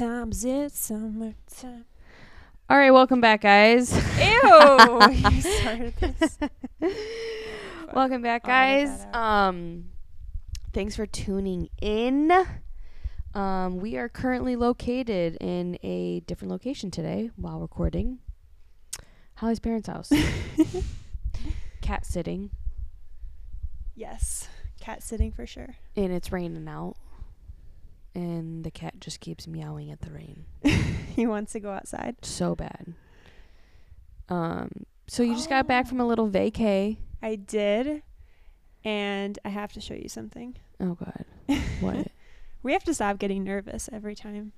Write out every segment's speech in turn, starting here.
Sometimes it's summertime. All right, welcome back, guys. Ew! you started this. welcome back, guys. Um, thanks for tuning in. Um, we are currently located in a different location today while recording. Holly's parents' house. Cat sitting, Yes. Cat sitting for sure. and it's raining out. And the cat just keeps meowing at the rain. he wants to go outside. So bad. Um, so you just got back from a little vacay. I did. And I have to show you something. Oh God, what? We have to stop getting nervous every time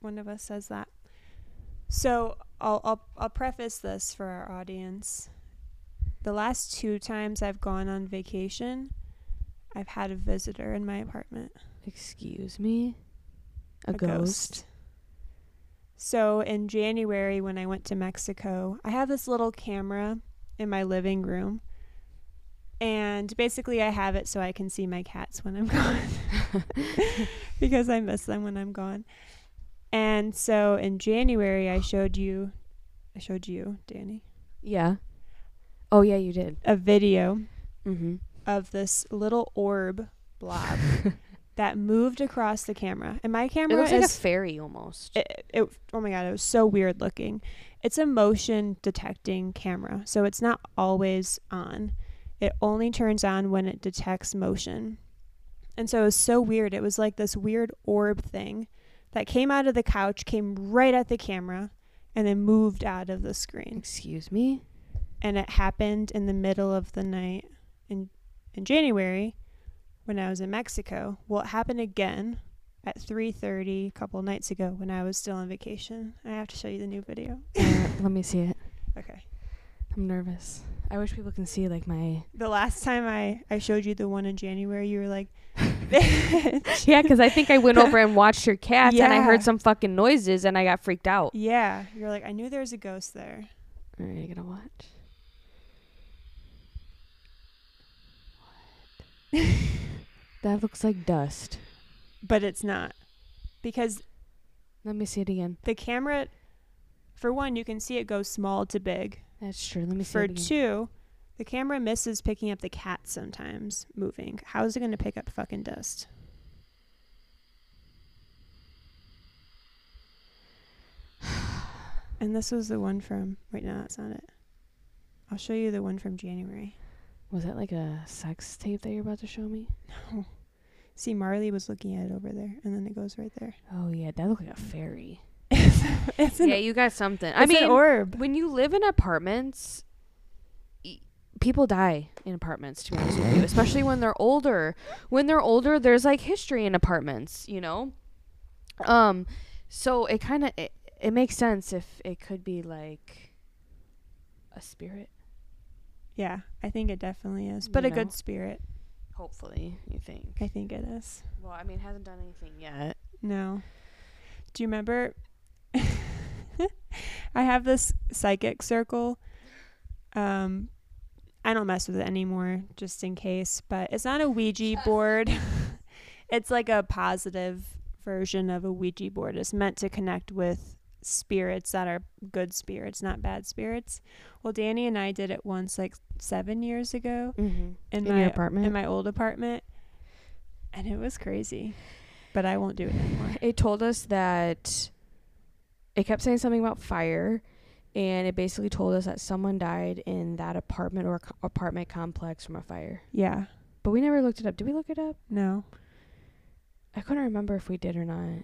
one of us says that. So I'll I'll I'll preface this for our audience. The last two times I've gone on vacation, I've had a visitor in my apartment. Excuse me? A, ghost? So in January when I went to Mexico, I have this little camera in my living room. And basically I have it so I can see my cats when I'm gone. because I miss them when I'm gone. And so in January I showed you I showed you, Danny, Yeah. Oh yeah, you did. a video Mm-hmm. of this little orb blob that moved across the camera. And my It camera looks like a fairy almost. it, it oh my god it was so weird looking it's a motion detecting camera so it's not always on it only turns on when it detects motion and so it was so weird it was like this weird orb thing that came out of the couch came right at the camera and then moved out of the screen Excuse me? and it happened in the middle of the night in in January when I was in Mexico. Well, it happened again at 3:30 a couple nights ago when I was still on vacation. I have to show you the new video. Uh, let me see it. Okay. I'm nervous. I wish people can see like my The last time I I showed you the one in January, you were like Yeah, because I think I went over and watched your cats and I heard some fucking noises and I got freaked out. Yeah, you're like I knew there was a ghost there. Right, I gotta watch. What? That looks like dust. But it's not. Because Let me see it again. the camera for one, you can see it go small to big. That's true. Let me see For it again. two, the camera misses picking up the cat sometimes moving. How is it going to pick up fucking dust? And this was the one from. Wait, no, that's not it. I'll show you the one from January. Was that like a sex tape that you're about to show me? See, Marley was looking at it over there, and then it goes right there. Oh yeah, that looked like a fairy. it's, it's an, yeah, you got something. I mean, an orb. when you live in apartments, y- people die in apartments. To be honest with you, especially when they're older. When they're older, there's like history in apartments. You know, um, so it kind of it, it makes sense if it could be like a spirit. Yeah, I think it definitely is. But You a good spirit. Hopefully, you think. I think it is. Well, I mean, it hasn't done anything yet. No. Do you remember? I have this psychic circle. Um, I don't mess with it anymore, just in case. But it's not a Ouija board. it's like a positive version of a Ouija board. It's meant to connect with spirits that are good spirits, not bad spirits. Well, Danny and I did it once, like seven years ago, Mm-hmm. in, In my apartment? in my old apartment, and it was crazy. But I won't do it anymore. It told us that it kept saying something about fire, and it basically told us that someone died in that apartment or co- apartment complex from a fire. Yeah. But we never looked it up. Did we look it up? No. I couldn't remember if we did or not.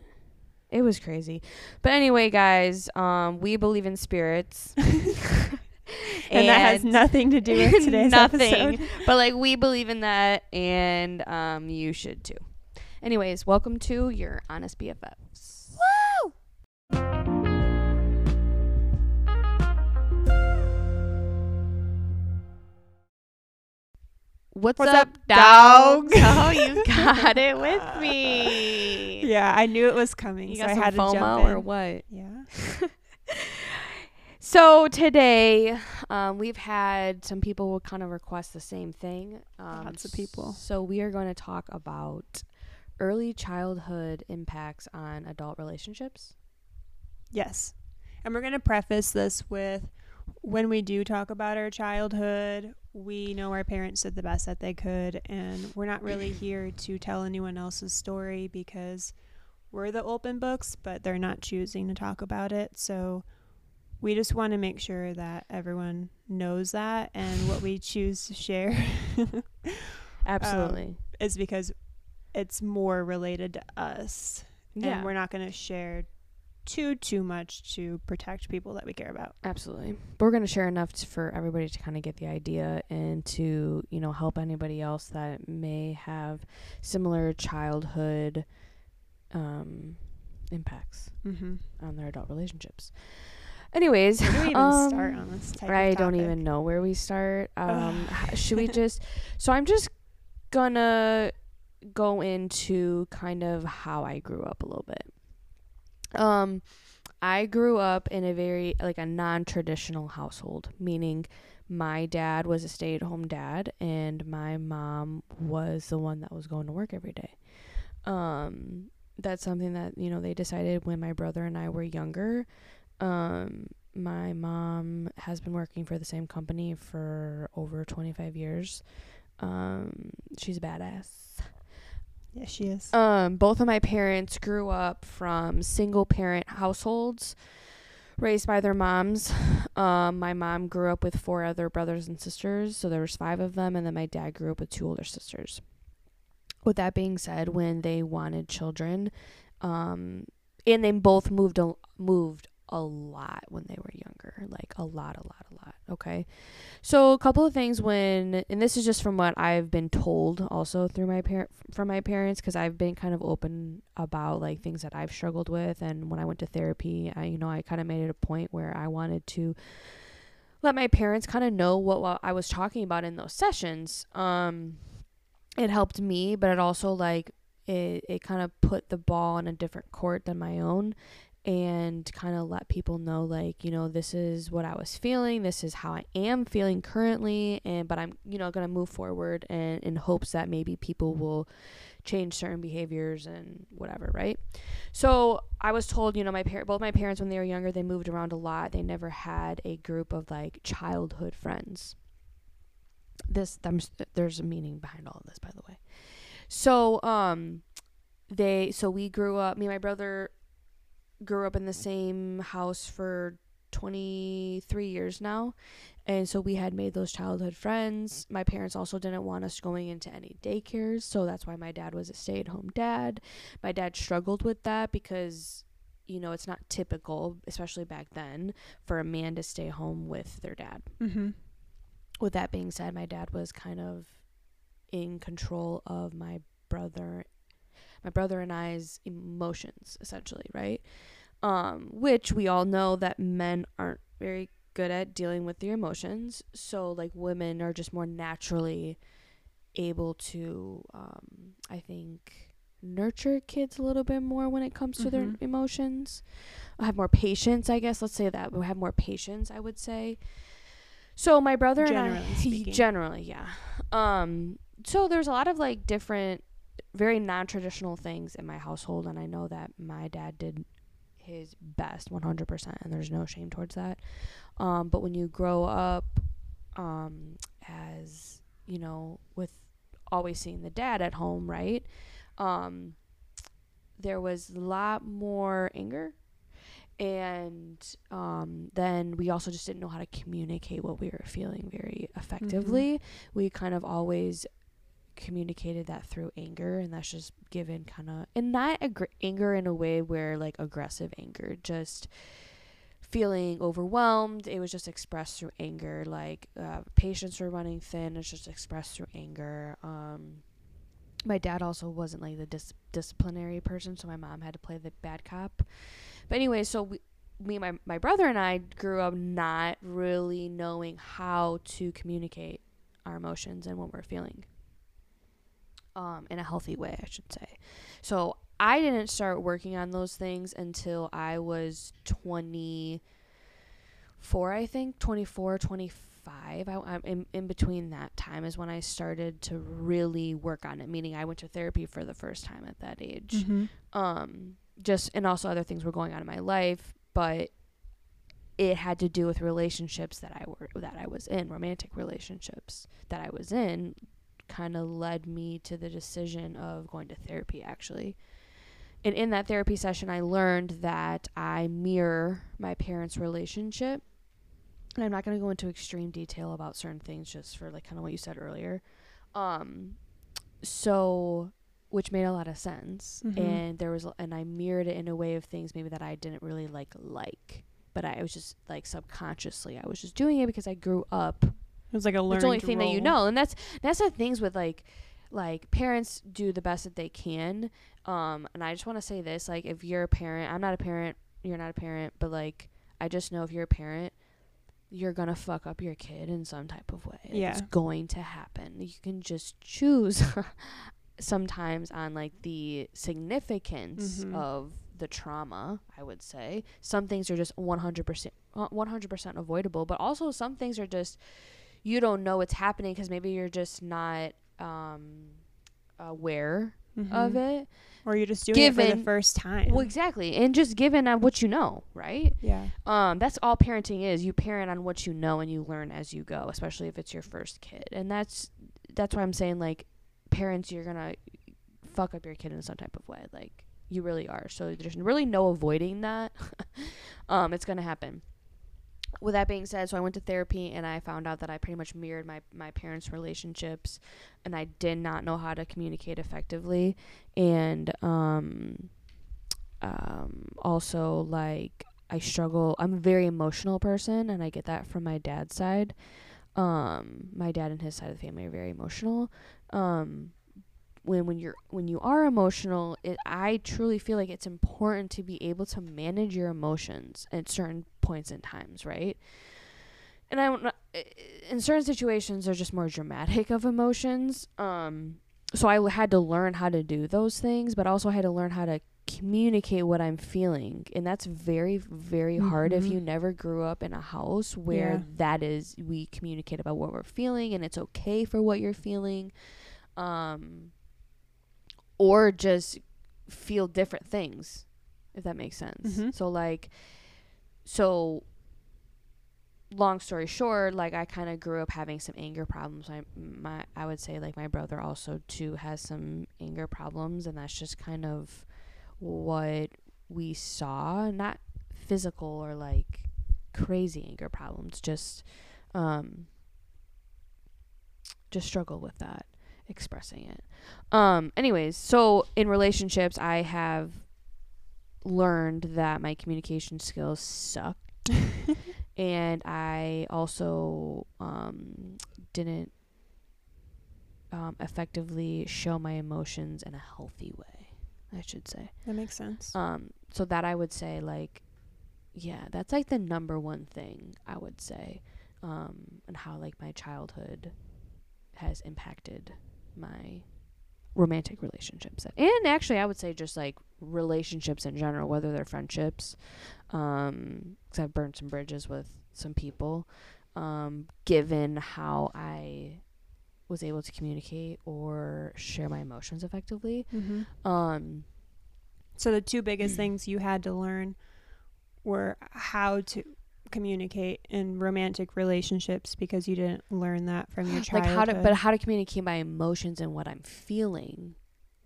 It was crazy. But anyway, guys, um, we believe in spirits. And, that has nothing to do with today's nothing. episode. But like we believe in that and um you should too. Anyways, welcome to your honest BFFs. Woo! What's, What's up, up, dogs? dogs? oh, you got it with me. Yeah, I knew it was coming, You so got I had to jump FOMO in. or what? Yeah. So today, um, we've had some people will kind of request the same thing. Um, Lots of people. So we are going to talk about early childhood impacts on adult relationships. Yes. And we're going to preface this with when we do talk about our childhood, we know our parents did the best that they could, and we're not really here to tell anyone else's story because we're the open books, but they're not choosing to talk about it. So we just want to make sure that everyone knows that and what we choose to share Absolutely. um, is because it's more related to us. yeah. And we're not going to share too too much to protect people that we care about. Absolutely. But we're going to share enough t- for everybody to kind of get the idea and to, you know, help anybody else that may have similar childhood um, impacts Mm-hmm. on their adult relationships. Anyways, Where do we even um, start on this type I don't even know where we start. Um, should we just? So I'm just gonna go into kind of how I grew up a little bit. Um, I grew up in a very like a non-traditional household, meaning my dad was a stay-at-home dad and my mom was the one that was going to work every day. Um, that's something that you know they decided when my brother and I were younger. Um, my mom has been working for the same company for over 25 years. Um, she's a badass. Yes, she is. Um, both of my parents grew up from single parent households raised by their moms. Um, my mom grew up with four other brothers and sisters, so there was five of them, and then my dad grew up with two older sisters. With that being said, when they wanted children, um, and they both moved a, moved a lot when they were younger, like a lot, a lot, a lot. Okay, so a couple of things when, and this is just from what I've been told, also through my parent from my parents, because I've been kind of open about like things that I've struggled with, and when I went to therapy, I you know I kind of made it a point where I wanted to let my parents kind of know what, what I was talking about in those sessions. Um, it helped me, but it also like it it kind of put the ball in a different court than my own and kind of let people know like you know this is what I was feeling this is how I am feeling currently and but I'm you know going to move forward and in hopes that maybe people will change certain behaviors and whatever right? So I was told you know my par- both my parents when they were younger they moved around a lot. They never had a group of like childhood friends. This there's there's a meaning behind all of this by the way. So um they so we grew up me and my brother grew up in the same house for 23 years now. And so we had made those childhood friends. My parents also didn't want us going into any daycares so that's why my dad was a stay-at-home dad. My dad struggled with that because you know it's not typical especially back then for a man to stay home with their dad. Mm-hmm. with that being said, my dad was kind of in control of my brother my brother and I's emotions essentially, right? Um which we all know that men aren't very good at dealing with their emotions. So like women are just more naturally able to um I think nurture kids a little bit more when it comes to their Mhm. emotions. have more patience, I guess. Let's say that. We have more patience, I would say. So my brother and Generally I speaking. generally, yeah. Um so there's a lot of like different very non-traditional things in my household and I know that my dad did his best 100% and there's no shame towards that. Um but when you grow up um as, you know, with always seeing the dad at home, right? Um there was a lot more anger and um, then we also just didn't know how to communicate what we were feeling very effectively. We kind of always communicated that through anger, and that's just given kind of, and not aggr- anger in a way where like aggressive anger, just feeling overwhelmed. It was just expressed through anger, like uh, patience were running thin. It's just expressed through anger. Um, my dad also wasn't like the dis- disciplinary person, so my mom had to play the bad cop. But anyway, so we, me, my my brother and I grew up not really knowing how to communicate our emotions and what we're feeling. Um, in a healthy way, I should say. So I didn't start working on those things until I was 24, I think, 24, 25. I, I'm in, in between that time is when I started to really work on it. Meaning, I went to therapy for the first time at that age. Mm-hmm. Um, just and also other things were going on in my life, but it had to do with relationships that I were that I was in, romantic relationships that I was in, kind of led me to the decision of going to therapy actually. And in that therapy session, I learned that I mirror my parents' relationship. And I'm not going to go into extreme detail about certain things just for like kind of what you said earlier. Um so which made a lot of sense. Mhm. And there was and I mirrored it in a way of things maybe that I didn't really like like. But I was just like subconsciously I was just doing it because I grew up It was like a learned it's the only thing that you know and that's that's the things with like like parents do the best that they can um and i just want to say this like if you're a parent i'm not a parent you're not a parent but like i just know if you're a parent you're gonna fuck up your kid in some type of way Yeah. it's going to happen you can just choose sometimes on like the significance Mhm. of the trauma i would say some things are just 100% uh, 100% avoidable but also some things are just you don't know what's happening because maybe you're just not um, aware of Mhm. it. or you're just doing it for the first time. Well, exactly, and just given on what you know, right? yeah. Um, that's all parenting is. You parent on what you know, and you learn as you go. Especially if it's your first kid, and that's that's why I'm saying like parents, you're gonna fuck up your kid in some type of way. Like you really are. So there's really no avoiding that. um, it's gonna happen. With that being said, so I went to therapy and I found out that I pretty much mirrored my my parents' relationships, and I did not know how to communicate effectively, and um, um, also like I struggle. I'm a very emotional person, and I get that from my dad's side. Um, my dad and his side of the family are very emotional. Um, when when you're when you are emotional, it I truly feel like it's important to be able to manage your emotions at certain points in times, right? And I don't in certain situations they're just more dramatic of emotions. Um, so I had to learn how to do those things, but also I had to learn how to communicate what I'm feeling. And that's very, very hard if Mhm. you never grew up in a house where Yeah. that is, we communicate about what we're feeling and it's okay for what you're feeling. Um, or just feel different things, if that makes sense. Mhm. So, like, so long story short, like I kind of grew up having some anger problems. My my I would say like my brother also too has some anger problems, and that's just kind of what we saw. Not physical or like crazy anger problems, just um just struggle with that expressing it. Um anyways, so in relationships I have learned that my communication skills suck and I also um, didn't um, effectively show my emotions in a healthy way. I should say. That makes sense. Um, so that I would say like, yeah, that's like the number one thing I would say, um, and how like my childhood has impacted my romantic relationships and actually I would say just like relationships in general, whether they're friendships, um, because I've burned some bridges with some people, um, given how I was able to communicate or share my emotions effectively. mm-hmm. Um, So the two biggest things you had to learn were how to communicate in romantic relationships because you didn't learn that from your like childhood. how to, but how to communicate my emotions and what I'm feeling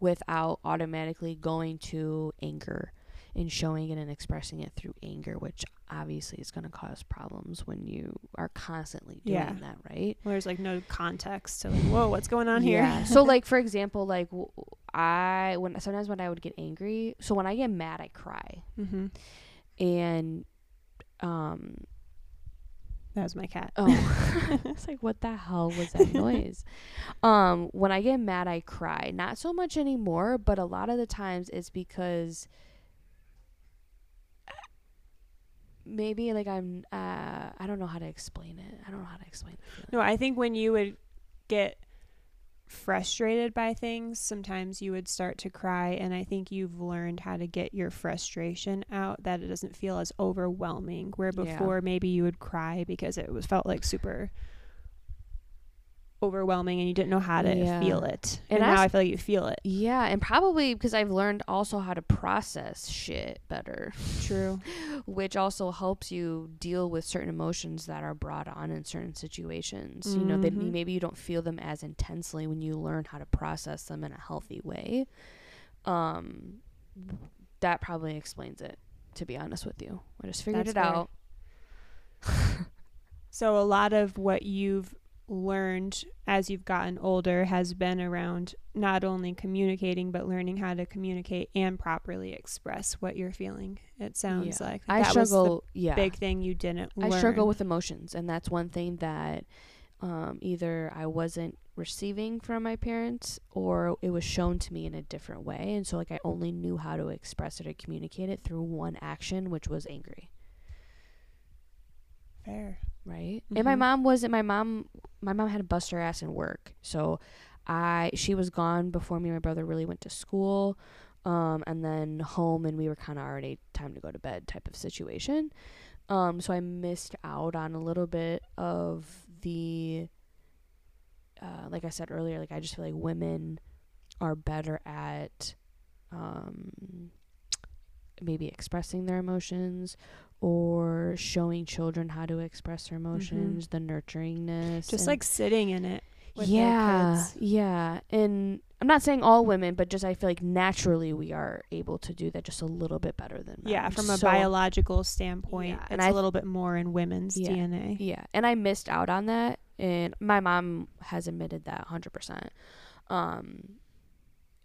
without automatically going to anger and showing it and expressing it through anger, which obviously is going to cause problems when you are constantly doing Yeah. that, right? Well, there's like no context to like, whoa, what's going on here? Yeah. so like for example, like I when sometimes when I would get angry, so when I get mad, I cry, mm-hmm. and um That was my cat. oh, it's like what the hell was that noise? Um, when I get mad, I cry. Not so much anymore, but a lot of the times it's because maybe like I'm uh I don't know how to explain it. I don't know how to explain it. No, I think when you would get frustrated by things, sometimes you would start to cry. And I think you've learned how to get your frustration out that it doesn't feel as overwhelming. Where Yeah. before maybe you would cry because it was felt like super overwhelming and you didn't know how to Yeah. feel it. And And, I now s- I feel like you feel it. Yeah, and probably because I've learned also how to process shit better, True. which also helps you deal with certain emotions that are brought on in certain situations. You know, that Mhm. maybe you don't feel them as intensely when you learn how to process them in a healthy way. Um, that probably explains it. To be honest with you, I just figured That's it fair. out. So a lot of what you've learned as you've gotten older has been around not only communicating but learning how to communicate and properly express what you're feeling. It sounds Yeah. like I that was struggle. yeah, big thing you didn't I learn. struggle with emotions, and that's one thing that um, either I wasn't receiving from my parents or it was shown to me in a different way. And so, like, I only knew how to express it or communicate it through one action, which was angry, fair. Right? And my Mhm. mom wasn't, my mom, my mom had to bust her ass in work. So, I, she was gone before me and my brother really went to school. Um, and then home, and we were kind of already time to go to bed type of situation. Um, so I missed out on a little bit of the, uh, like I said earlier, like I just feel like women are better at, um, maybe expressing their emotions or showing children how to express their emotions, the nurturingness, Just like sitting in it. with yeah, kids. yeah, and I'm not saying all women, but just I feel like naturally we are able to do that just a little bit better than men. Yeah, from a So- biological standpoint, Yeah, it's and a I- little bit more in women's Yeah. DNA. Yeah, and I missed out on that, and my mom has admitted that 100%. Um,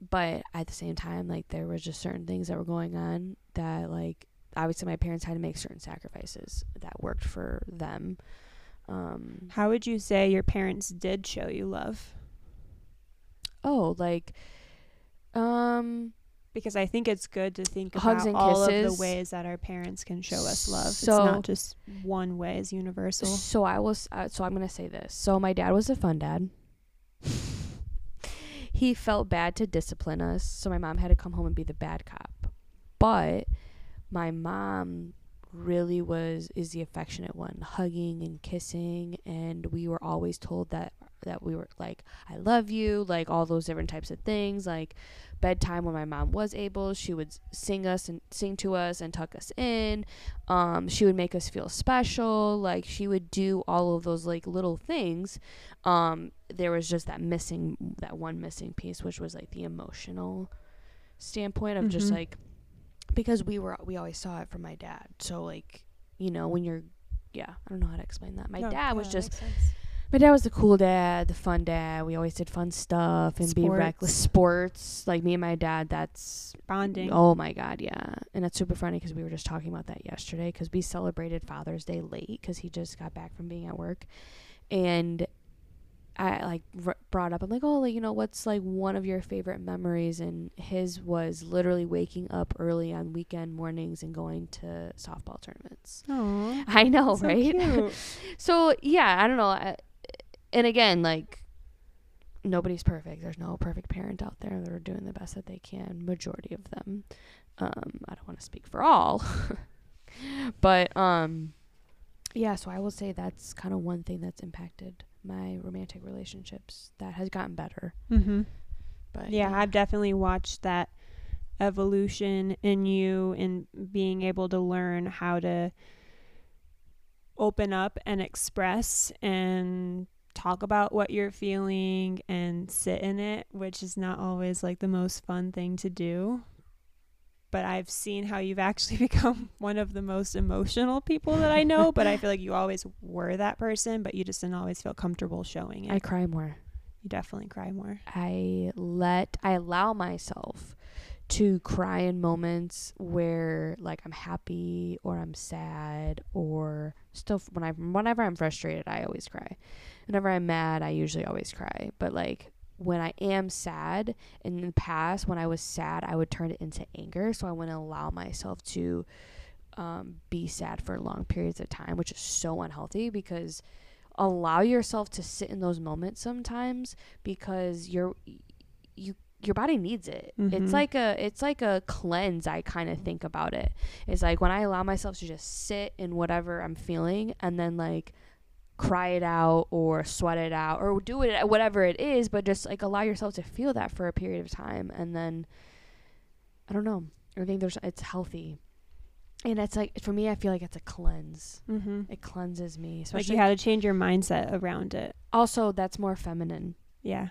but at the same time, like there was just certain things that were going on that, like, obviously my parents had to make certain sacrifices that worked for them. Um, How would you say your parents did show you love? oh, like, um, Because I think it's good to think Hugs about all of the ways that our parents can show us love. So- it's not just one way is universal. So I was. Uh, so I'm gonna say this. So my dad was a fun dad. he felt bad to discipline us, so my mom had to come home and be the bad cop. But my mom really was is the affectionate one, hugging and kissing, and we were always told that that we were like I love you, like all those different types of things, like bedtime when my mom was able she would sing us and sing to us and tuck us in um she would make us feel special like she would do all of those like little things um there was just that missing that one missing piece which was like the emotional standpoint of just Mhm. like because we were we always saw it from my dad so like you know when you're yeah i don't know how to explain that my No, dad was yeah, just my dad was the cool dad, the fun dad. We always did fun stuff and be reckless sports. Like me and my dad, that's bonding. oh my god, yeah. And that's super funny because we were just talking about that yesterday because we celebrated Father's Day late because he just got back from being at work, and I like r- brought up. I'm like, oh, like you know, what's like one of your favorite memories? And his was literally waking up early on weekend mornings and going to softball tournaments. Aw, I know, so right? So yeah, I don't know. I, and again, like nobody's perfect. There's no perfect parent out there. They're doing the best that they can. Majority of them. Um, I don't want to speak for all, but um, yeah. So I will say that's kind of one thing that's impacted my romantic relationships. That has gotten better. mm-hmm. But Yeah, I've definitely watched that evolution in you and being able to learn how to open up and express and talk about what you're feeling and sit in it, which is not always like the most fun thing to do. But I've seen how you've actually become one of the most emotional people that I know. but I feel like you always were that person, but you just didn't always feel comfortable showing it. I cry more. you definitely cry more. I let I allow myself to cry in moments where like I'm happy or I'm sad or still when I whenever I'm frustrated I always cry. Whenever I'm mad I usually always cry. But like when I am sad in the past when I was sad I would turn it into anger so I wouldn't allow myself to um, be sad for long periods of time which is so unhealthy because allow yourself to sit in those moments sometimes because you're you your body needs it. Mhm. It's like a it's like a cleanse I kind of think about it. It's like when I allow myself to just sit in whatever I'm feeling and then like cry it out or sweat it out or do it whatever it is but just like allow yourself to feel that for a period of time and then I don't know. I think there's it's healthy. And it's like for me I feel like it's a cleanse. Mm-hmm. It cleanses me. Like you had to change your mindset around it. also that's more feminine. Yeah.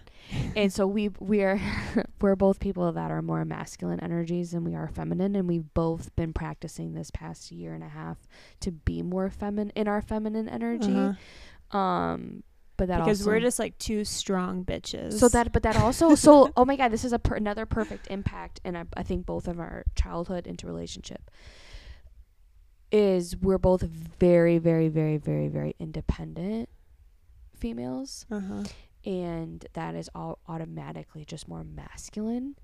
and so we we're we're both people that are more masculine energies than we are feminine and we've both been practicing this past year and a half to be more feminine in our feminine energy Uh-huh. um but that Because also we're just like two strong bitches. so that but that also so oh my god this is a per, another perfect impact and I, I think both of our childhood into relationship is we're both very very very very very independent females Uh-huh. And that is all automatically just more masculine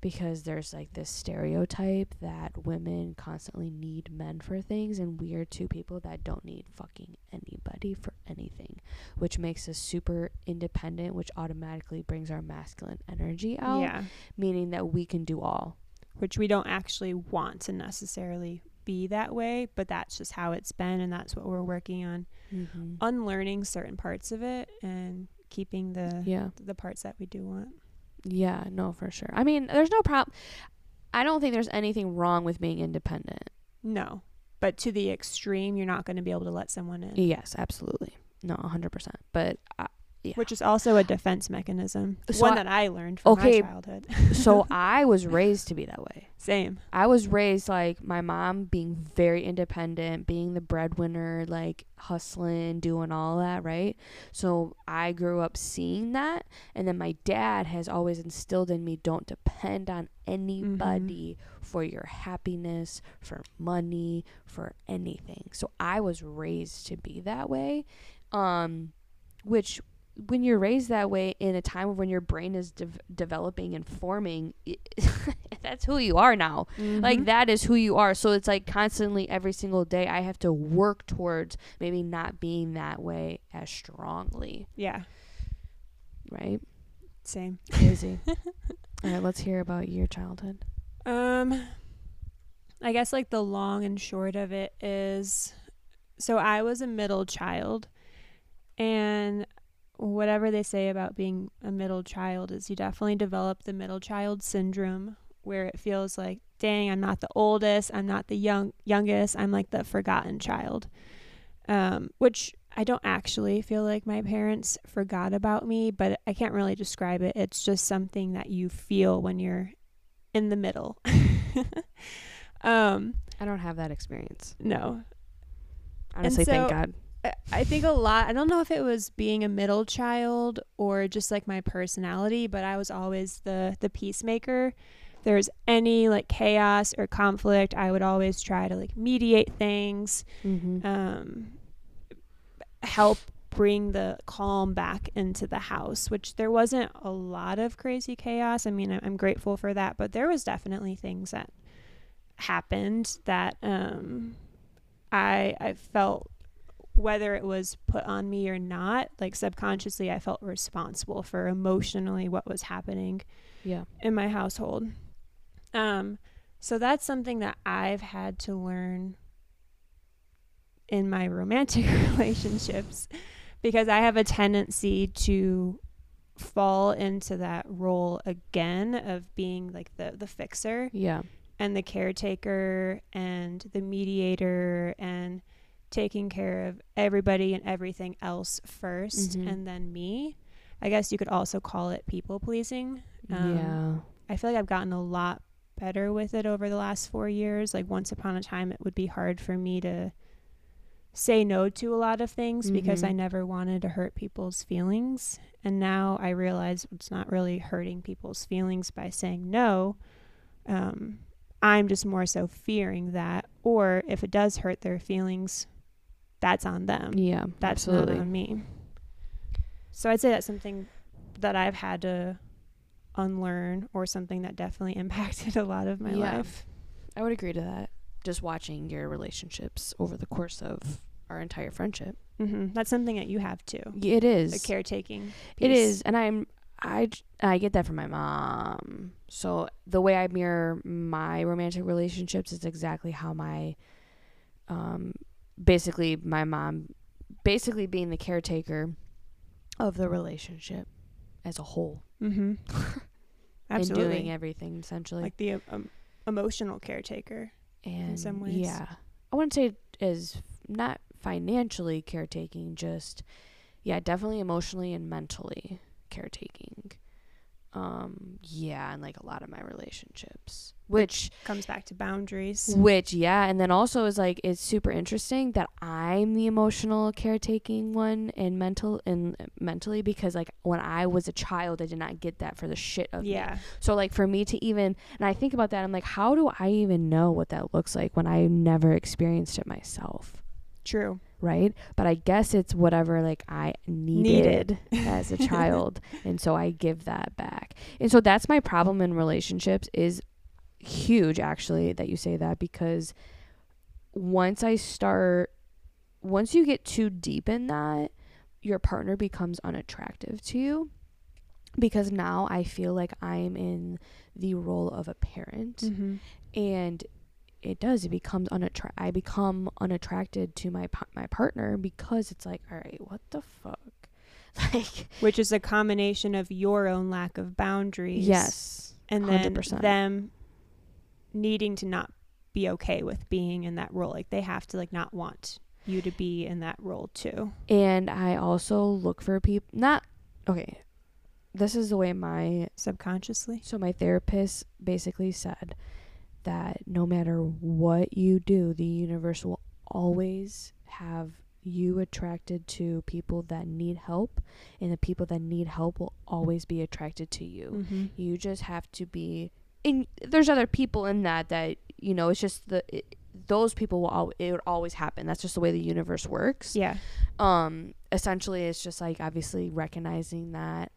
because there's like this stereotype that women constantly need men for things and we are two people that don't need fucking anybody for anything which makes us super independent which automatically brings our masculine energy out Yeah. meaning that we can do all Which we don't actually want to necessarily be that way, but that's just how it's been and that's what we're working on. mm-hmm. Unlearning certain parts of it and keeping the yeah the parts that we do want. yeah no for sure i mean there's no problem i don't think there's anything wrong with being independent No. But to the extreme, you're not going to be able to let someone in. Yes, absolutely. No, 100%. But yeah. Which is also a defense mechanism. So one I- that I learned from Okay. my childhood. so I was raised to be that way. Same. I was raised like my mom being very independent, being the breadwinner, like hustling, doing all that, right? So I grew up seeing that. And then my dad has always instilled in me don't depend on anybody for your happiness, for money, for anything. So I was raised to be that way. Um, which when you're raised that way in a time when your brain is dev- developing and forming, i that's who you are now. Like Mhm. that is who you are. So it's like constantly every single day I have to work towards maybe not being that way as strongly, Yeah. right? Same. Crazy. All right, let's hear about your childhood. Um, I guess like the long and short of it is, so I was a middle child, and whatever they say about being a middle child is you definitely develop the middle child syndrome where it feels like, dang, I'm not the oldest, I'm not the young youngest, I'm like the forgotten child. Um, which I don't actually feel like my parents forgot about me, but I can't really describe it. It's just something that you feel when you're in the middle. um, I don't have that experience. no. Honestly, so- thank God. I- think a lot, I don't know if it was being a middle child or just like my personality, but I was always the the peacemaker. There's any like chaos or conflict, I would always try to like mediate things, Mm-hmm. um, help bring the calm back into the house, which there wasn't a lot of crazy chaos. I mean, I- I'm grateful for that, but there was definitely things that happened that um, I I felt whether it was put on me or not, like subconsciously, I felt responsible for emotionally what was happening yeah. in my household. Um, so that's something that I've had to learn in my romantic relationships because I have a tendency to fall into that role again of being like the the fixer Yeah. and the caretaker and the mediator and taking care of everybody and everything else 1st Mhm. and then me. I guess you could also call it people pleasing. Um, yeah. I feel like I've gotten a lot better with it over the last four years. Like once upon a time, it would be hard for me to say no to a lot of things because Mhm. I never wanted to hurt people's feelings. And now I realize it's not really hurting people's feelings by saying no. Um, I'm just more so fearing that, or if it does hurt their feelings, that's on them Yeah. that's absolutely. not on me. So I'd say that's something that I've had to unlearn or something that definitely impacted a lot of my Yeah. life. I would agree to that. Just watching your relationships over the course of our entire friendship. hmm That's something that you have too. It is. The caretaking. It piece. is, and I'm I I get that from my mom. So the way I mirror my romantic relationships is exactly how my um basically my mom basically being the caretaker of the relationship as a whole Mm-hmm. and doing everything essentially. like the um, emotional caretaker. and some ways. yeah. I wouldn't say as not financially caretaking, just yeah, definitely emotionally and mentally caretaking. Um, yeah, and like a lot of my relationships, which Comes back to boundaries. which yeah, and then also is like it's super interesting that I'm the emotional caretaking one and mental and mentally because like when I was a child, I did not get that for the shit of me. Yeah. So like for me to even and I think about that, I'm like, how do I even know what that looks like when I never experienced it myself? True. Right? But I guess it's whatever like I needed, as a child. and so I give that back. And so that's my problem in relationships is huge actually that you say that because once I start once you get too deep in that, your partner becomes unattractive to you because now I feel like I'm in the role of a parent Mm-hmm. and it does it becomes unattra- I become unattracted to my my partner because it's like all right what the fuck like Which is a combination of your own lack of boundaries. yes And then 100%. them needing to not be okay with being in that role. Like they have to like not want you to be in that role too. and I also look for people not okay this is the way my Subconsciously. so my therapist basically said that no matter what you do the universe will always have you attracted to people that need help and the people that need help will always be attracted to you Mm-hmm. you just have to be and there's other people in that that you know it's just the it, those people will al- it would always happen. That's just the way the universe works. Yeah. um essentially it's just like obviously recognizing that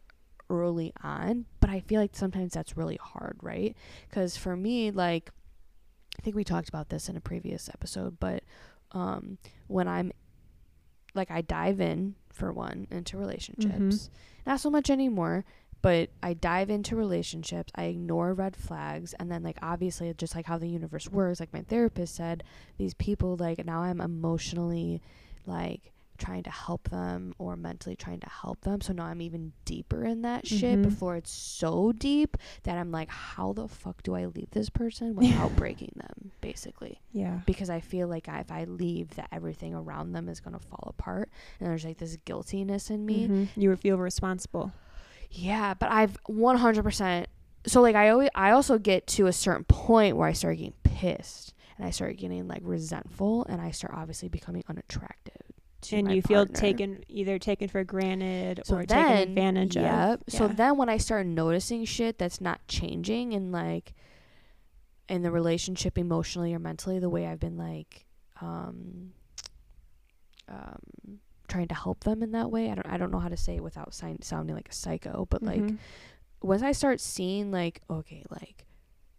early on but i feel like sometimes that's really hard right? Because for me like i think we talked about this in a previous episode but um when i'm like i dive in for one into relationships. Not so much anymore but i dive into relationships i ignore red flags and then like obviously just like how the universe works like my therapist said these people like now i'm emotionally like trying to help them or mentally trying to help them so now i'm even deeper in that shit Mhm. before it's so deep that i'm like how the fuck do i leave this person without breaking them basically Yeah. because I feel like I, if I leave, that everything around them is gonna fall apart, and there's like this guiltiness in me. Mhm. You would feel responsible. Yeah, but I've 100%. So like I always, I also get to a certain point where I start getting pissed, and I start getting like resentful, and I start obviously becoming unattractive. To and you feel partner. taken either taken for granted So or then, taken advantage of. Yep. So then when I start noticing shit that's not changing and like in the relationship emotionally or mentally, the way I've been like um um trying to help them in that way. I don't I don't know how to say it without sign, sounding like a psycho, but like Mhm. once I start seeing like okay, like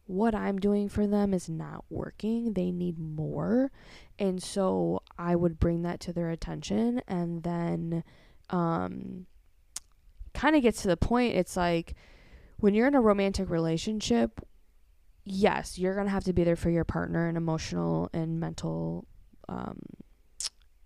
what I'm doing for them is not working. They need more. And so I would bring that to their attention and then um kind of gets to the point it's like when you're in a romantic relationship, yes, you're going to have to be there for your partner in emotional and mental um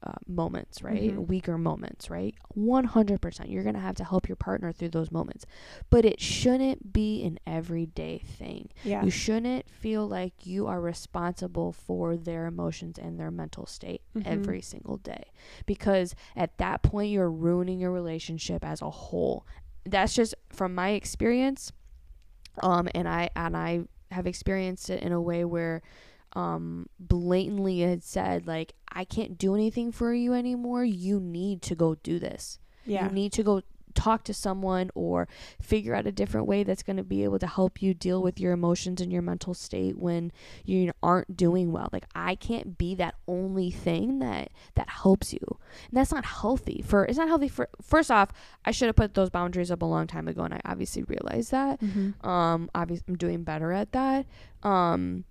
uh, moments, right? Mhm. Weaker moments, right? 100%. You're going to have to help your partner through those moments. But it shouldn't be an everyday thing. Yeah. You shouldn't feel like you are responsible for their emotions and their mental state Mhm. every single day. Because at that point, you're ruining your relationship as a whole. That's just from my experience. Um, and I and I have experienced it in a way where um blatantly had said like I can't do anything for you anymore. You need to go do this. yeah. You need to go talk to someone or figure out a different way that's going to be able to help you deal with your emotions and your mental state when you aren't doing well. Like I can't be that only thing that that helps you. And that's not healthy. For it's not healthy for first off, I should have put those boundaries up a long time ago and I obviously realized that. Mhm. Um obviously I'm doing better at that. Um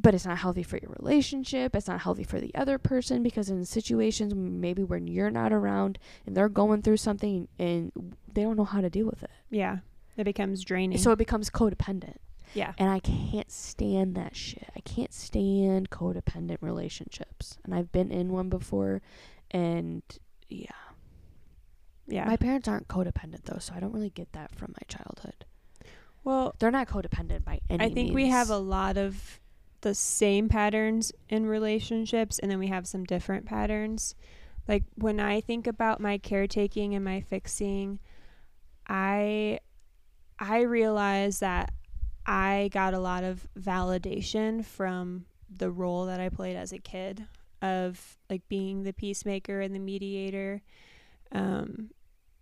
but it's not healthy for your relationship. It's not healthy for the other person because in situations maybe when you're not around and they're going through something and they don't know how to deal with it. Yeah. It becomes draining. So it becomes codependent. yeah. And I can't stand that shit. I can't stand codependent relationships. And I've been in one before and yeah. Yeah. My parents aren't codependent though, so I don't really get that from my childhood. well, They're not codependent by any I think we have a lot of the same patterns in relationships and then we have some different patterns. Like when I think about my caretaking and my fixing, I I realize that I got a lot of validation from the role that I played as a kid of like being the peacemaker and the mediator. Um,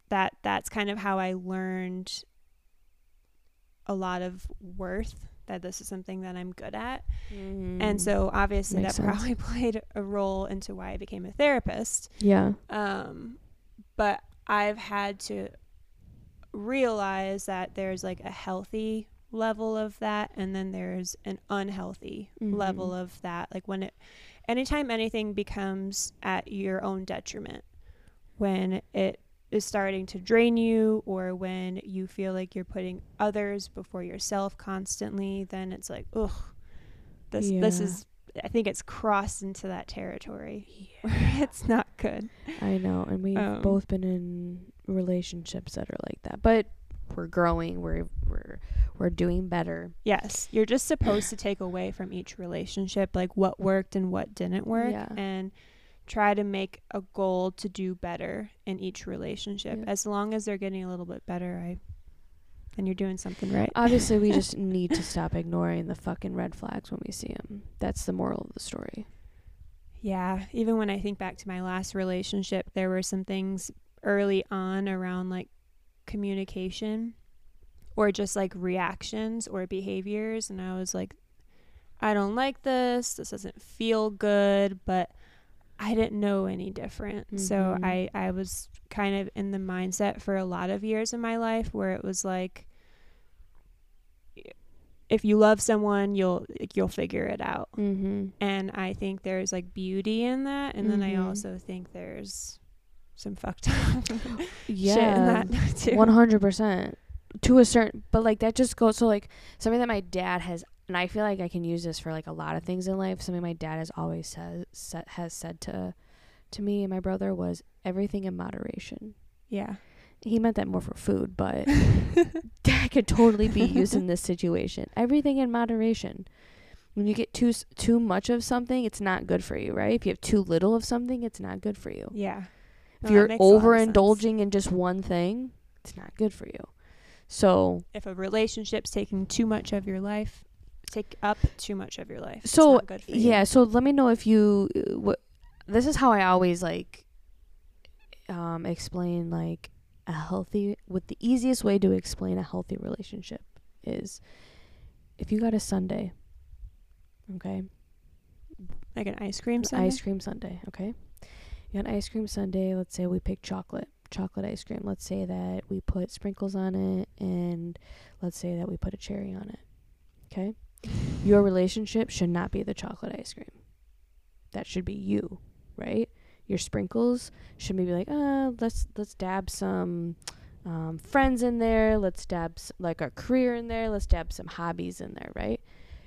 that that's kind of how I learned a lot of worth that this is something that I'm good at. And Mm. so obviously Makes that sense. probably played a role into why I became a therapist. yeah. Um, but I've had to realize that there's like a healthy level of that and then there's an unhealthy level Mhm. of that. Like when it anytime anything becomes at your own detriment, when it is starting to drain you or when you feel like you're putting others before yourself constantly, then it's like, ugh, this this is I think it's crossed into that territory Yeah. it's not good. I know, and we've Um, both been in relationships that are like that. But we're growing. We're we're we're doing better. Yes, you're just supposed to take away from each relationship like what worked and what didn't work Yeah. and try to make a goal to do better in each relationship. Yeah. As long as they're getting a little bit better, I then you're doing something right. Obviously, we just need to stop ignoring the fucking red flags when we see them. That's the moral of the story. Yeah, even when I think back to my last relationship, there were some things early on around like communication or just like reactions or behaviors and I was like I don't like this. This doesn't feel good, but I didn't know any different. So Mhm. I I was kind of in the mindset for a lot of years in my life where it was like if you love someone, you'll like, you'll figure it out Mm-hmm. and I think there's like beauty in that, and then I Mhm. also think there's some fucked up Yeah. shit in that too. One hundred percent. To a certain, but like that just goes so like something that my dad has, and I feel like I can use this for like a lot of things in life. Something my dad has always said, sa has said to, to me and my brother was everything in moderation. yeah, He meant that more for food, but that could totally be used in this situation. Everything in moderation. When you get too too much of something, it's not good for you, right? If you have too little of something, it's not good for you. yeah. If that you're makes a lot of sense. overindulging in just one thing, it's not good for you. So, If a relationship's taking too much of your life, take up too much of your life. So, for you. yeah, so let me know if you uh, what this is how I always like um explain like a healthy with the easiest way to explain a healthy relationship is if you got a sundae, okay? like an ice cream An sundae. ice cream sundae, okay? You got an ice cream sundae, let's say we pick chocolate, chocolate ice cream. Let's say that we put sprinkles on it and let's say that we put a cherry on it. Okay? Your relationship should not be the chocolate ice cream. That should be you, right? Your sprinkles should maybe like, uh, let's let's dab some um, friends in there. Let's dab s- like our career in there. Let's dab some hobbies in there, right?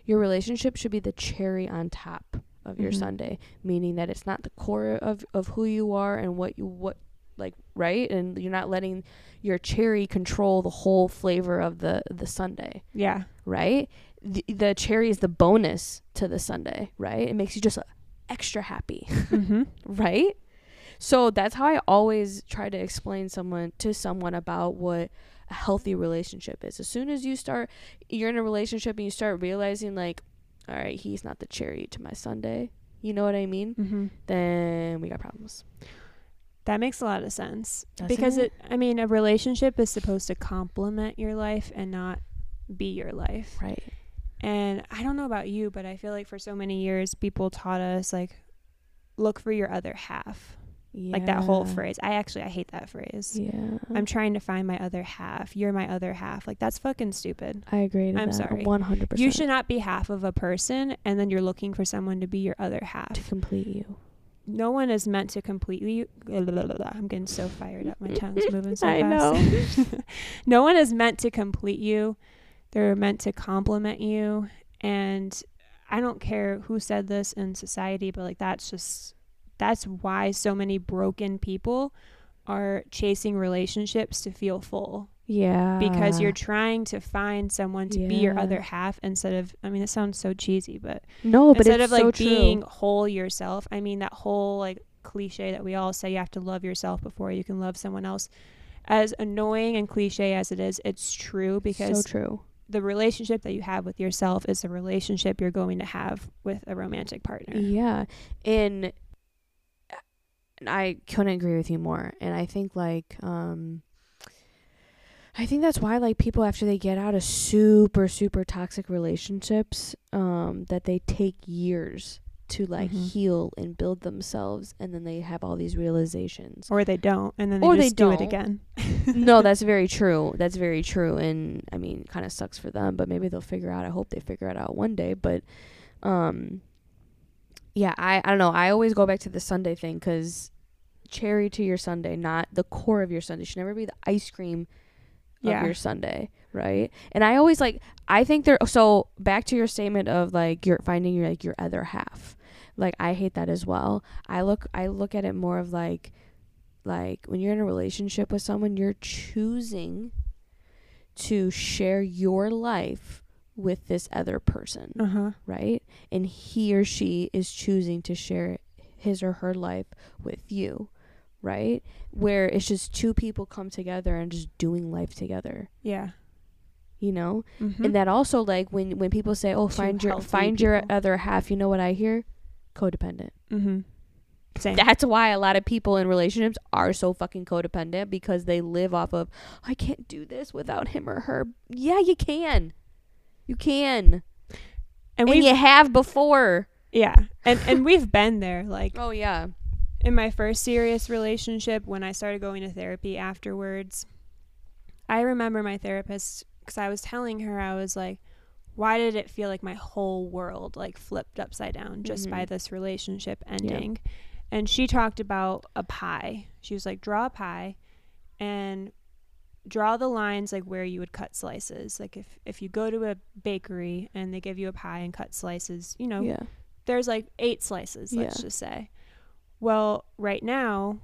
Your relationship should be the cherry on top of your Mhm. sundae, meaning that it's not the core of of who you are and what you what like right, and you're not letting your cherry control the whole flavor of the the sundae Yeah, right? The, the cherry is the bonus to the sundae, right? It makes you just extra happy, mm-hmm. right? So that's how I always try to explain someone to someone about what a healthy relationship is. As soon as you start you're in a relationship and you start realizing like, all right, he's not the cherry to my sundae. You know what I mean? Mm-hmm. Then we got problems. That makes a lot of sense Doesn't because it? it. I mean, a relationship is supposed to complement your life and not be your life. Right. And I don't know about you, but I feel like for so many years people taught us like look for your other half. Like that whole phrase. I actually I hate that phrase. Yeah. I'm trying to find my other half. You're my other half. Like that's fucking stupid. I agree I'm that. sorry. 100%. You should not be half of a person and then you're looking for someone to be your other half to complete you. No one is meant to completely I'm getting so fired up. My tongue's moving so I fast. no one is meant to complete you. They're meant to complement you and I don't care who said this in society, but like that's just that's why so many broken people are chasing relationships to feel full Yeah. because you're trying to find someone to be your other half instead of I mean it sounds so cheesy, but no, but instead of like so being whole yourself. I mean that whole like cliche that we all say you have to love yourself before you can love someone else. As annoying and cliche as it is, it's true because so true. The relationship that you have with yourself is the relationship you're going to have with a romantic partner. Yeah. And I couldn't agree with you more. And I think like um I think that's why like people after they get out of super super toxic relationships um that they take years to like Mhm. heal and build themselves and then they have all these realizations. Or they don't, and then they Or they do it again. no, that's very true. That's very true and I mean kind of sucks for them, but maybe they'll figure out I hope they figure it out one day, but um yeah, I I don't know. I always go back to the sundae thing cuz cherry to your sundae, not the core of your sundae. Should never be the ice cream Yeah. of your sundae, right? And I always like I think there so back to your statement of like you're finding your like your other half. Like I hate that as well. I look I look at it more of like like when you're in a relationship with someone you're choosing to share your life with this other person, Uh huh. right? And he or she is choosing to share his or her life with you, right? Where it's just two people come together and just doing life together, Yeah. you know? Mhm. And that also like when when people say, "Oh, find your find your other half," you know what I hear? Codependent. mm-hmm. Same. That's why a lot of people in relationships are so fucking codependent because they live off of I can't do this without him or her. Yeah, you can. You can. and And we you have before. yeah, and and we've been there. Like Oh yeah. in my first serious relationship, when I started going to therapy afterwards, I remember my therapist because I was telling her I was like, why did it feel like my whole world like flipped upside down just by Mhm. this relationship ending? And she talked about a pie. She was like, draw a pie and draw the lines like where you would cut slices. Like if if you go to a bakery and they give you a pie and cut slices, you know, Yeah. there's like eight slices, let's Yeah. just say. Well, right now,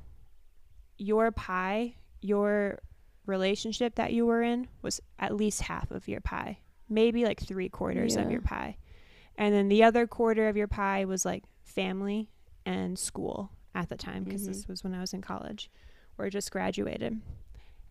your pie, your relationship that you were in was at least half of your pie, maybe like three quarters of your pie. And then the other quarter of your pie was like family and school at the time, because Mhm. this was when I was in college or just graduated.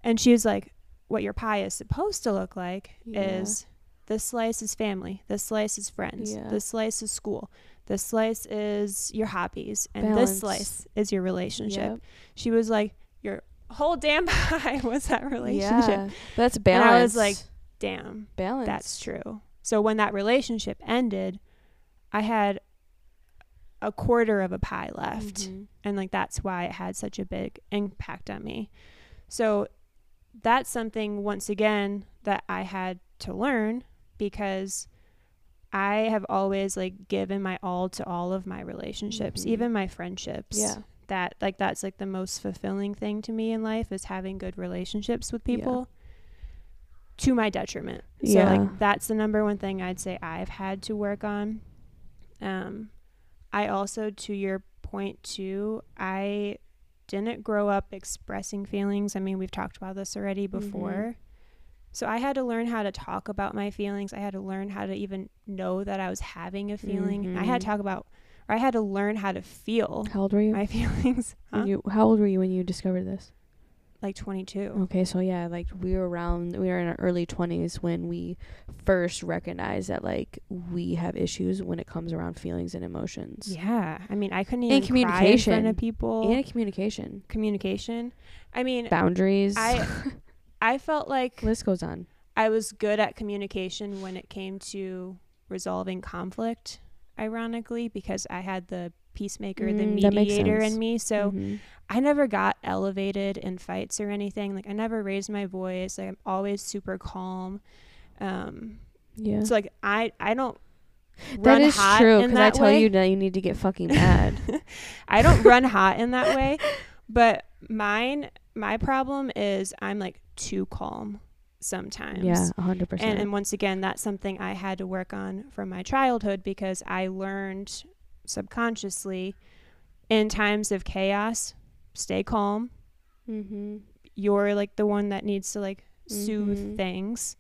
And she was like, What your pie is supposed to look like Yeah. is this slice is family, this slice is friends, Yeah. this slice is school, this slice is your hobbies, and Balance. this slice is your relationship. Yep. She was like, Your whole damn pie was that relationship. Yeah. That's And balance. I was like, Damn, balance. that's true. So when that relationship ended, I had a quarter of a pie left Mhm. and like that's why it had such a big impact on me so that's something once again that i had to learn because i have always like given my all to all of my relationships Mhm. even my friendships Yeah. that like that's like the most fulfilling thing to me in life is having good relationships with people to my detriment so Yeah. like that's the number one thing i'd say i've had to work on um i also to your point too i didn't grow up expressing feelings i mean we've talked about this already Mm-hmm. before so i had to learn how to talk about my feelings i had to learn how to even know that i was having a feeling i had to Mhm. talk about or i had to learn how to feel How old were you? my feelings huh? you how old were you when you discovered this? Like 22 Okay, so yeah, like we were around we were in our early 20s when we first recognized that like we have issues when it comes around feelings and emotions. yeah i mean i couldn't And even cry in front communication. of people And communication. communication i mean Boundaries. I I felt like list goes on. I was good at communication when it came to resolving conflict, ironically, because I had the peacemaker, the Mm, makes mediator in me. So Mhm. I never got elevated in fights or anything. Like I never raised my voice. Like I'm always super calm. Um, yeah. so like I I don't that is true because I tell way. you that you need to get fucking mad. I don't run hot in that way. But mine my problem is I'm like too calm sometimes. yeah, hundred And, percent. and once again, that's something I had to work on from my childhood because I learned subconsciously in times of chaos, stay calm. Mm-hmm. You're like the one that needs to like soothe Mhm. things.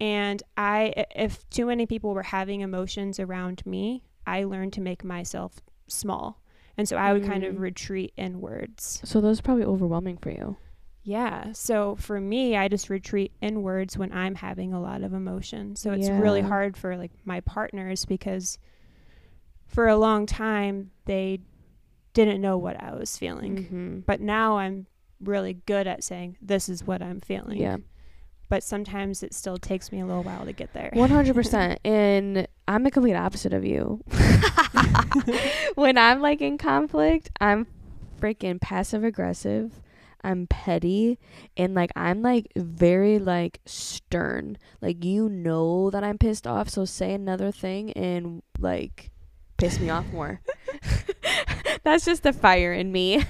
And I, if too many people were having emotions around me, I learned to make myself small. And so I would kind of Mm. retreat inwards. So those are probably overwhelming for you. Yeah. So for me, I just retreat inwards when I'm having a lot of emotion. So it's really hard for like my partners because for a long time they didn't know what I was feeling. Mm-hmm. But now I'm really good at saying this is what I'm feeling. Yeah. But sometimes it still takes me a little while to get there. One hundred percent. And I'm the complete opposite of you. when I'm like in conflict, I'm freaking passive aggressive. I'm petty and like I'm like very like stern. Like you know that I'm pissed off, so say another thing and like piss me off more. That's just the fire in me.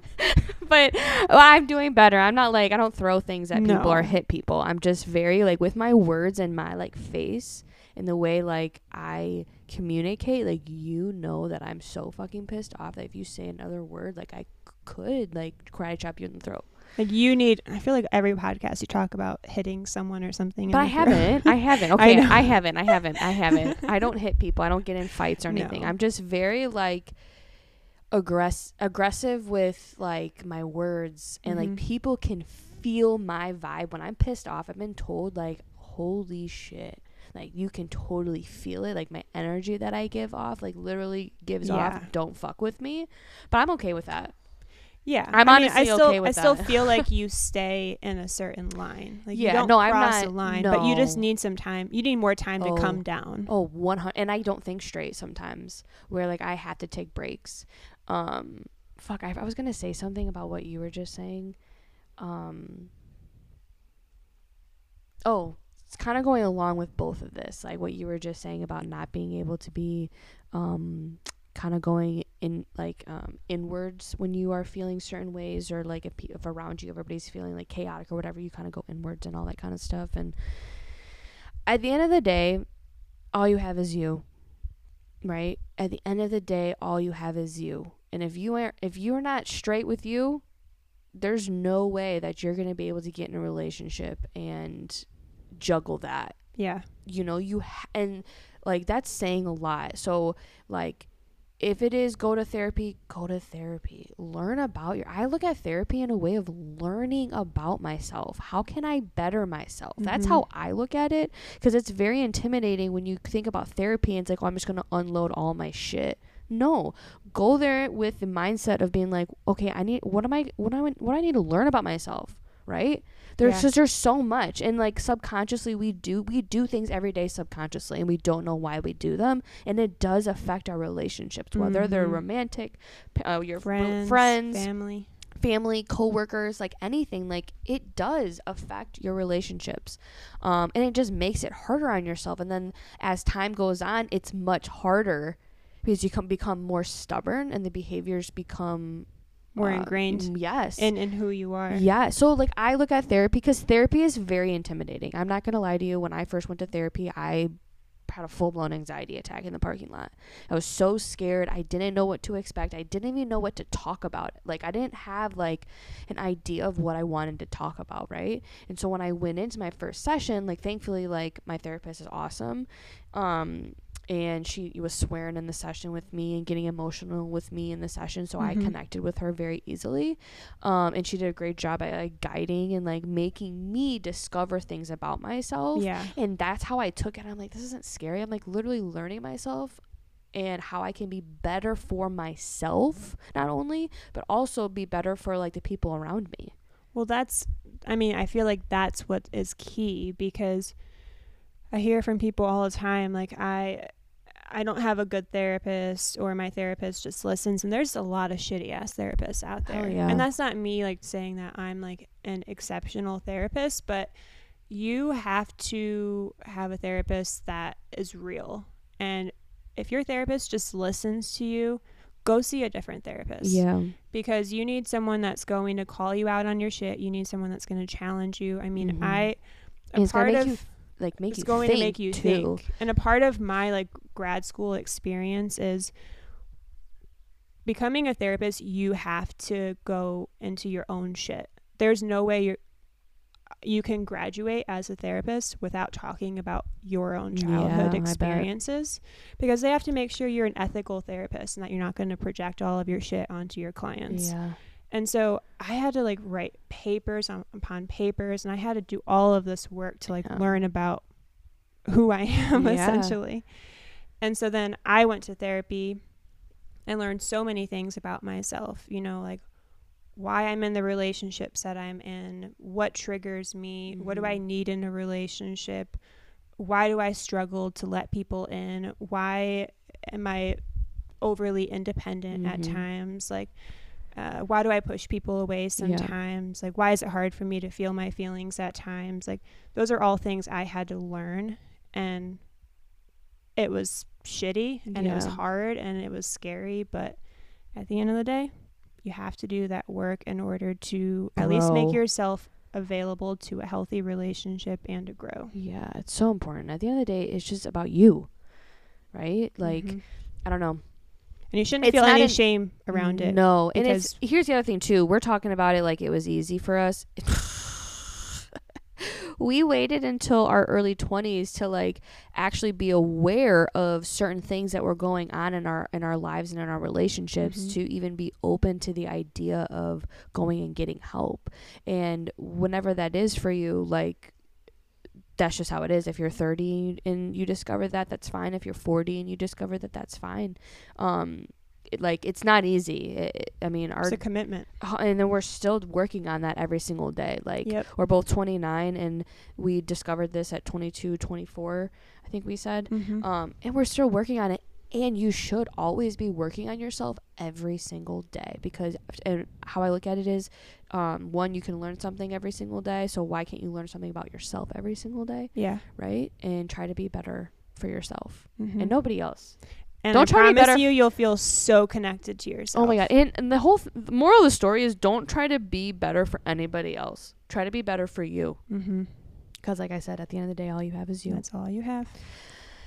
but well, I'm doing better. I'm not like I don't throw things at people or hit people. I'm just very like with my words and my like face and the way like I communicate, like you know that I'm so fucking pissed off that if you say another word, like I c- could like karate chop you in the throat. Like you need I feel like every podcast you talk about hitting someone or something. But I haven't. I haven't. Okay, know. I, haven't. I haven't. I haven't. I don't hit people. I don't get in fights or anything. No. I'm just very like aggress aggressive with like my words and like Mhm. people can feel my vibe when I'm pissed off. I've been told like holy shit. Like you can totally feel it like my energy that I give off like literally gives Yeah. off don't fuck with me. But I'm okay with that. Yeah, I'm I mean, I honestly still, okay with I still feel like you stay in a certain line. Like Yeah, you don't no, I'm cross not- a line, but you just need some time. You need more time to Oh. come down. Oh, 100 and I don't think straight sometimes where like I have to take breaks. Um fuck, I, I was going to say something about what you were just saying. Um Oh, it's kind of going along with both of this, like what you were just saying about not being able to be um kind of going in like um inwards when you are feeling certain ways or like if, if around you everybody's feeling like chaotic or whatever you kind of go inwards and all that kind of stuff. And at the end of the day all you have is you right? At the end of the day all you have is you. And if you are if you're not straight with you there's no way that you're going to be able to get in a relationship and juggle that. Yeah, you know you ha- and like that's saying a lot. So like if it is go to therapy go to therapy. Learn about your i look at therapy in a way of learning about myself. How can i better myself? That's Mhm. how i look at it because it's very intimidating when you think about therapy and it's like oh i'm just going to unload all my shit. No go there with the mindset of being like okay i need what am i what am i what do i need to learn about myself right there's Yeah. just there's so much and like subconsciously we do we do things every day subconsciously and we don't know why we do them and it does affect our relationships whether they're Mhm. romantic uh, your friends, friends, friends family. family, coworkers, like anything, like it does affect your relationships. Um, and it just makes it harder on yourself. And then as time goes on, it's much harder because you come become more stubborn and the behaviors become More uh, ingrained mm, Yes. in in who you are. Yeah. So like I look at therapy because therapy is very intimidating. I'm not gonna lie to you. When I first went to therapy, I had a full blown anxiety attack in the parking lot. I was so scared. I didn't know what to expect. I didn't even know what to talk about. Like I didn't have like an idea of what I wanted to talk about, right? And so when I went into my first session, like thankfully like my therapist is awesome. Um and she was swearing in the session with me and getting emotional with me in the session so i Mhm. connected with her very easily. Um, and she did a great job at like guiding and like making me discover things about myself. Yeah. and that's how i took it. I'm like this isn't scary. I'm like literally learning myself and how i can be better for myself not only but also be better for like the people around me. Well, that's, I mean, I feel like that's what is key because I hear from people all the time, like, I, I don't have a good therapist or my therapist just listens and there's a lot of shitty ass therapists out Oh, there. yeah. And that's not me like saying that I'm like an exceptional therapist, but you have to have a therapist that is real. And if your therapist just listens to you, go see a different therapist Yeah. because you need someone that's going to call you out on your shit. You need someone that's going to challenge you. I mean, Mhm. I a it's part of like make it's you going think to make you too. think. And a part of my like grad school experience is becoming a therapist, you have to go into your own shit. There's no way you you can graduate as a therapist without talking about your own childhood bet. experiences because they have to make sure you're an ethical therapist and that you're not going to project all of your shit onto your clients. Yeah. And so I had to like write papers on, upon papers and I had to do all of this work to like Yeah. learn about who I am Yeah. essentially. And so then I went to therapy and learned so many things about myself, you know, like why I'm in the relationships that I'm in, what triggers me, what do I Mhm. need in a relationship, why do I struggle to let people in, why am I overly independent at Mhm. times, like uh, why do I push people away sometimes? Like, why is it hard for me to feel my feelings at times? Like, those are all things I had to learn. And it was shitty and it was hard and it was scary. But at the end of the day, you have to do that work in order to at least make yourself available to a healthy relationship and to grow. Yeah, it's so important. At the end of the day, it's just about you, right? Like, Mhm. I don't know. And you shouldn't It's feel any an- shame around it. No, and it's here's the other thing too. We're talking about it like it was easy for us. we waited until our early 20s to like actually be aware of certain things that were going on in our in our lives and in our relationships Mhm. to even be open to the idea of going and getting help. And whenever that is for you, like that's just how it is. If you're 30 and you discover that, that's fine. If you're 40 and you discover that, that's fine. Um, it, like it's not easy. It, it- I mean, our It's a commitment. and then we're still working on that every single day. Like Yep. we're both 29 and we discovered this at 22, 24, I think we said. Mm-hmm. Um, and we're still working on it. And you should always be working on yourself every single day because and how I look at it is, um, one, you can learn something every single day. So why can't you learn something about yourself every single day, yeah. right? And try to be better for yourself Mm-hmm. and nobody else. And Don't I try to be promise better- you, you'll feel so connected to yourself. Oh my god! And, and the whole th- the moral of the story is don't try to be better for anybody else. Try to be better for you. Mm-hmm. Because, like I said, at the end of the day, all you have is you. That's all you have.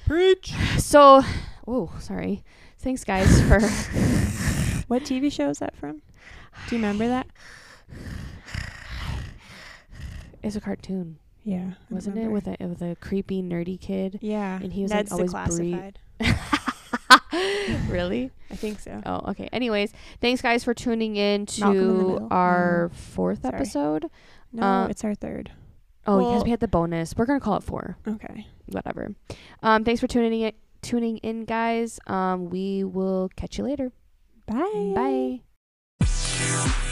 Preach. So, oh, sorry. Thanks, guys, for. What TV show is that from? Do you remember that? it's a cartoon, Yeah. I wasn't it? With a with a creepy nerdy kid. yeah. and he was, Ned's like, always breathe- really? I think so. Oh, okay. Anyways, thanks, guys, for tuning in Malcolm in to our No. fourth Sorry. episode. No, uh, it's our third. Oh, because Well- we had the bonus. We're gonna call it four. Okay. Whatever. Um, thanks for tuning in, tuning in, guys. Um, we will catch you later. Bye. Bye.